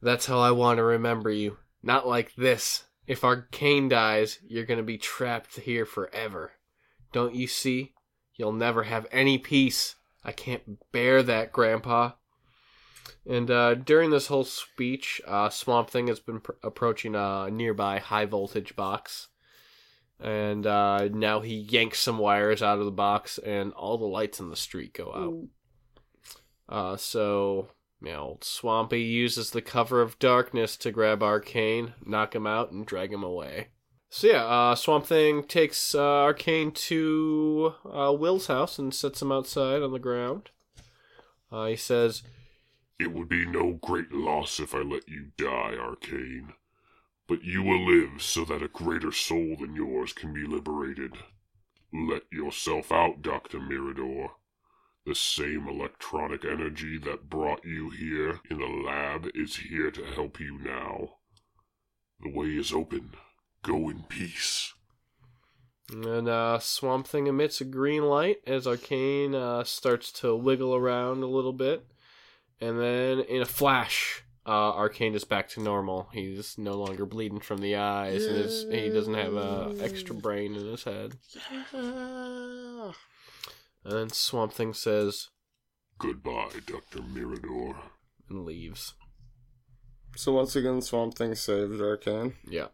That's how I want to remember you. Not like this. If our Arcane dies, you're gonna be trapped here forever. Don't you see? You'll never have any peace. I can't bear that, Grandpa. And uh, during this whole speech, uh, Swamp Thing has been pr- approaching a nearby high voltage box. And uh, now he yanks some wires out of the box, and all the lights in the street go out. Uh, so know, Swampy uses the cover of darkness to grab Arcane, knock him out, and drag him away. So yeah, uh, Swamp Thing takes uh, Arcane to uh, Will's house and sets him outside on the ground. Uh, he says, "It would be no great loss if I let you die, Arcane, but you will live so that a greater soul than yours can be liberated. Let yourself out, Doctor Mirador." The same electronic energy that brought you here in the lab is here to help you now. The way is open. Go in peace. And uh, Swamp Thing emits a green light as Arcane uh, starts to wiggle around a little bit. And then in a flash, uh, Arcane is back to normal. He's no longer bleeding from the eyes, and his, he doesn't have an extra brain in his head. Yeah. And then Swamp Thing says, Goodbye, Dr. Mirador. And leaves. So once again, Swamp Thing saves Arcane. Yeah.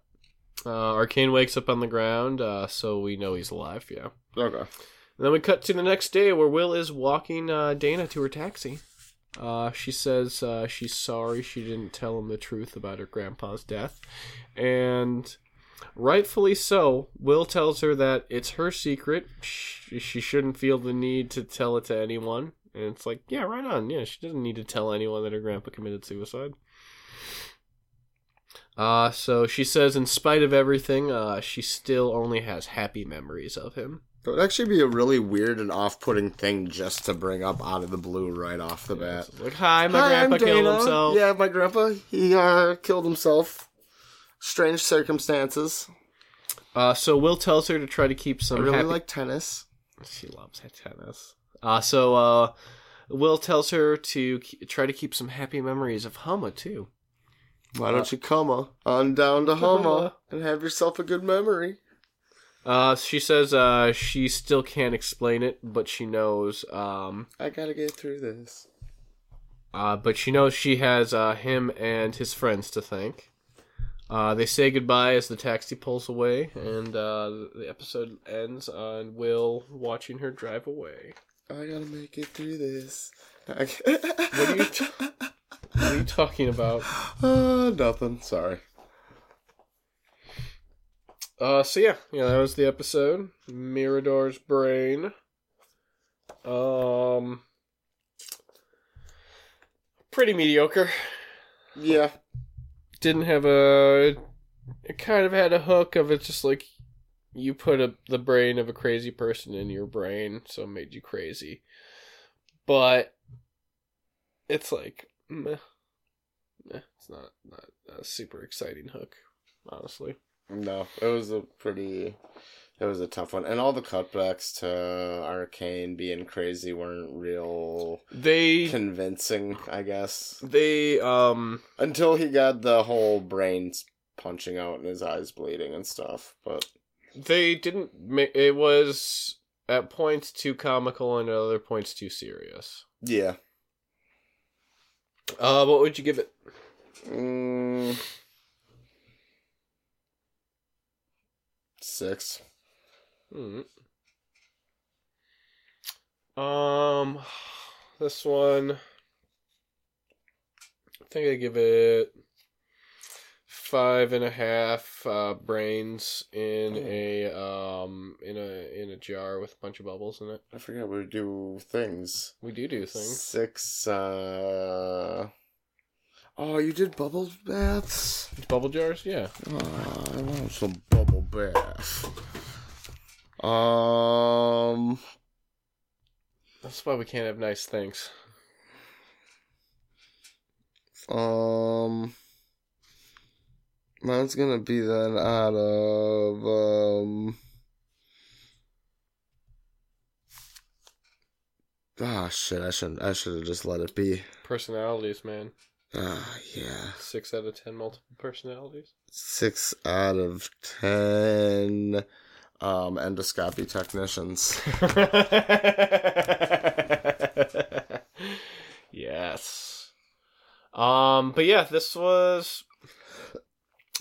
Uh, Arcane wakes up on the ground, uh, so we know he's alive, yeah. Okay. And then we cut to the next day where Will is walking uh, Dana to her taxi. Uh, she says uh, she's sorry she didn't tell him the truth about her grandpa's death. And Rightfully so, Will tells her that it's her secret. She, she shouldn't feel the need to tell it to anyone. And it's like, yeah, right on. Yeah, she doesn't need to tell anyone that her grandpa committed suicide. Uh, so she says, in spite of everything, uh, she still only has happy memories of him. It would actually be a really weird and off-putting thing just to bring up out of the blue right off the yeah, bat. Like, hi, my hi, grandpa killed himself. Yeah, my grandpa, he uh, killed himself strange circumstances. Uh, so Will tells her to try to keep I some. really happy- like tennis. She loves tennis. Uh, so uh, Will tells her to k- try to keep some happy memories of Houma too. Why don't you come uh, on down to Houma. Houma and have yourself a good memory? Uh, she says uh, she still can't explain it, but she knows. Um, I gotta get through this. uh, but she knows she has uh, him and his friends to thank. Uh, they say goodbye as the taxi pulls away, and uh, the episode ends on Will watching her drive away. I gotta make it through this. what are you t- What are you talking about? uh, nothing. Sorry. Uh, so yeah, yeah, that was the episode. Mirador's brain. Um, pretty mediocre. Yeah. Didn't have a. It kind of had a hook of it, just like you put a, the brain of a crazy person in your brain, so it made you crazy. But it's like, meh, it's not not a super exciting hook, honestly. No, it was a pretty. It was a tough one, and all the cutbacks to Arcane being crazy weren't real They convincing. I guess they um until he got the whole brains punching out and his eyes bleeding and stuff. But they didn't ma- it was at points too comical and at other points too serious yeah, uh what would you give it mm, six. Hmm. um this one i think i give it five and a half uh brains in a um in a in a jar with a bunch of bubbles in it I forget we do things. we do do things Six. uh... Oh, you did bubble baths. bubble jars yeah Oh, I want some bubble bath. Um, that's why we can't have nice things um, mine's gonna be then out of um. Ah shit! I shouldn't. I should have just let it be. personalities man Ah yeah. Six out of ten multiple personalities. Six out of ten. Um, endoscopy technicians. yes. Um, but yeah, this was.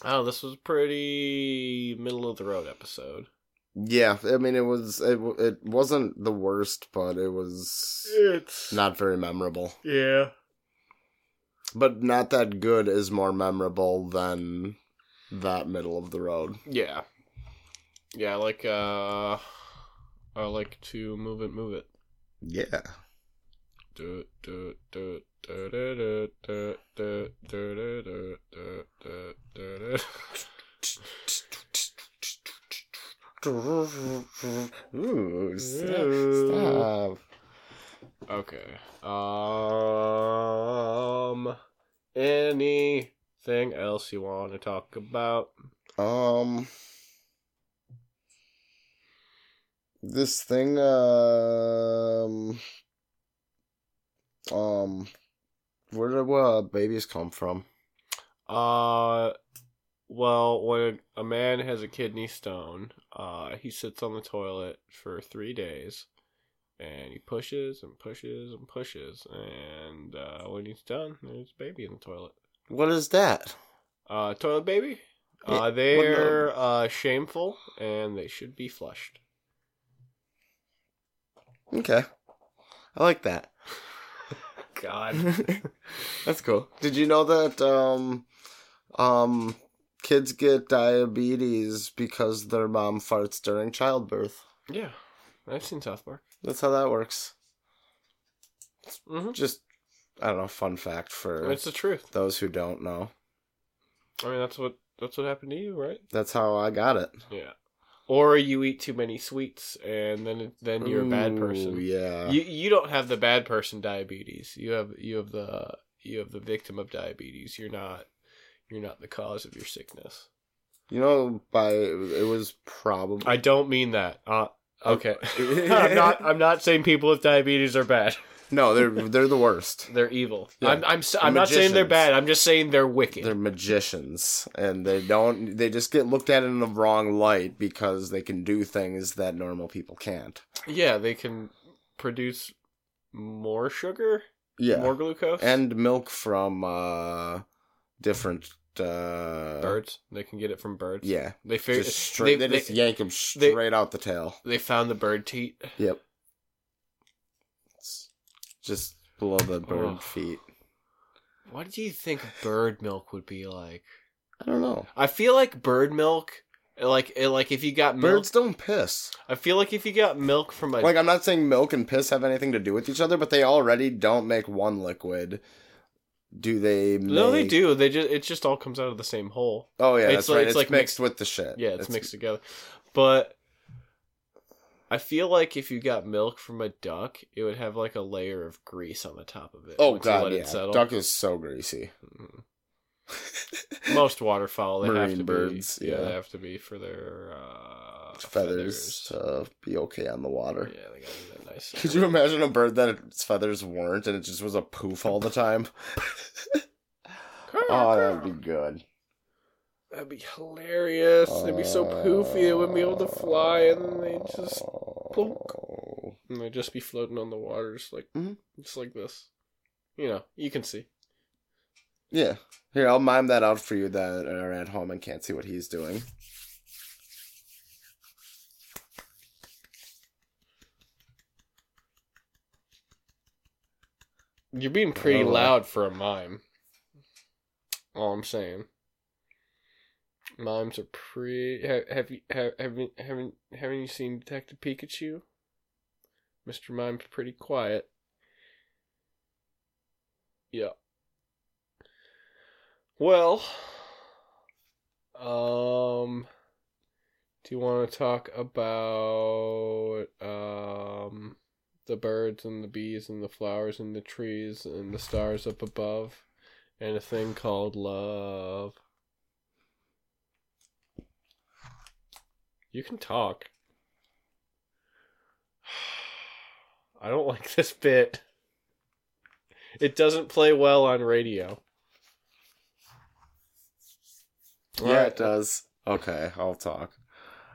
Oh, this was pretty middle of the road episode. Yeah, I mean it was it, it wasn't the worst, but it was It's not very memorable. yeah. But not that good is more memorable than that middle of the road. Yeah. Yeah, like uh, I like to move it, move it. Yeah. Do do do do do do do do do do do it, do it. Ooh, stop. stop. Okay. Um. Anything else you want to talk about? Um, this thing, um, um, where did uh, babies come from? Uh, well, when a man has a kidney stone, uh, he sits on the toilet for three days, and he pushes and pushes and pushes, and uh, when he's done, there's a baby in the toilet. What is that? Uh, toilet baby. Uh, they're uh shameful, and they should be flushed. Okay, I like that. God. That's cool. Did you know that um, um, kids get diabetes because their mom farts during childbirth? yeah, I've seen South Park. That's how that works. Mm-hmm. Just, I don't know, fun fact for It's the truth. those who don't know. I mean, that's what that's what happened to you, right? That's how I got it. Yeah. Or you eat too many sweets, and then then you're a bad person. Yeah. You you don't have the bad person diabetes. You have you have the you have the victim of diabetes. You're not you're not the cause of your sickness. You know, by it was probably I don't mean that. Uh, okay. I'm not. I'm not saying people with diabetes are bad. no, they're they're the worst. They're evil. Yeah. I'm. I'm. s- I'm not saying they're magicians. bad. I'm just saying they're wicked. They're magicians, and they don't. They just get looked at in the wrong light because they can do things that normal people can't. yeah, they can produce more sugar, Yeah, more glucose, and milk from uh different uh birds. They can get it from birds. Yeah, They figure just straight. They, they, just yank them straight out the tail. they found the bird teat. Yep. It's just below the bird Ugh. feet. What do you think bird milk would be like? I don't know. I feel like bird milk, like eh, like if you got milk, Birds don't piss. I feel like if you got milk from a Like I'm not saying milk and piss have anything to do with each other, but they already don't make one liquid. Do they? Make... no, they do. They just it just all comes out of the same hole. Oh yeah, It's that's like- right. it's It's, like mixed with the shit. Yeah, it's, mixed together. But I feel like if you got milk from a duck, it would have like a layer of grease on the top of it. Oh god, let yeah. it. Duck is so greasy. Mhm. Most waterfowl they have Marine to birds, be. Yeah, yeah. they have to be for their uh, feathers, to be okay on the water. Yeah, they gotta be that nice. Could you imagine a bird that its feathers weren't and it just was a poof all the time? oh, that'd be good. That'd be hilarious. They'd be so poofy they wouldn't be able to fly, and then they just plunk. Oh. and they'd just be floating on the water, just like Mhm. just like this. You know, you can see. Yeah. Here, I'll mime that out for you that are at home and can't see what he's doing. You're being pretty loud for a mime. All I'm saying. Mimes are pretty. Have, have you have haven't haven't haven't you seen Detective Pikachu? Mr. Mime's pretty quiet. Yeah. Well, um, do you want to talk about um the birds and the bees and the flowers and the trees and the stars up above and a thing called love? You can talk. I don't like this bit. It doesn't play well on radio. Yeah, Alright. it does. Okay, I'll talk.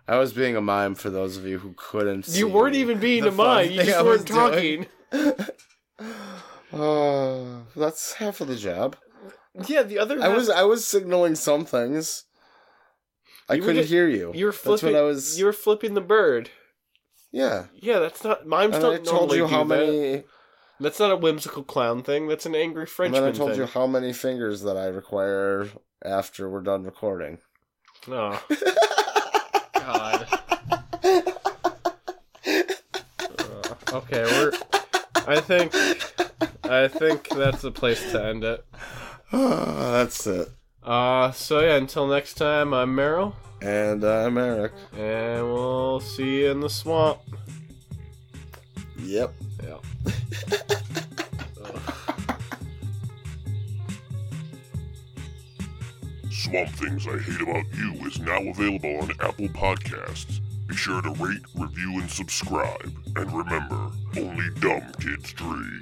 I was being a mime for those of you who couldn't see. You weren't even being a mime. You just weren't talking. Uh, that's half of the job. Yeah, the other. Half... I was I was signaling some things. I You couldn't just- hear you. You were That's flipping. what I was. You were flipping the bird. Yeah. Yeah, that's not. Mimes And don't I told normally you do how that. many. That's not a whimsical clown thing. That's an angry And Frenchman then I told thing. you how many fingers that I require after we're done recording. Oh God. Uh, okay, we're. I think. I think that's the place to end it. Oh, That's it. Uh, so yeah, until next time, I'm Meryl, And I'm Eric. and we'll see you in the swamp. Yep. Yeah. Swamp Things I Hate About You is now available on Apple Podcasts. Be sure to rate, review, and subscribe. And remember, only dumb kids dream.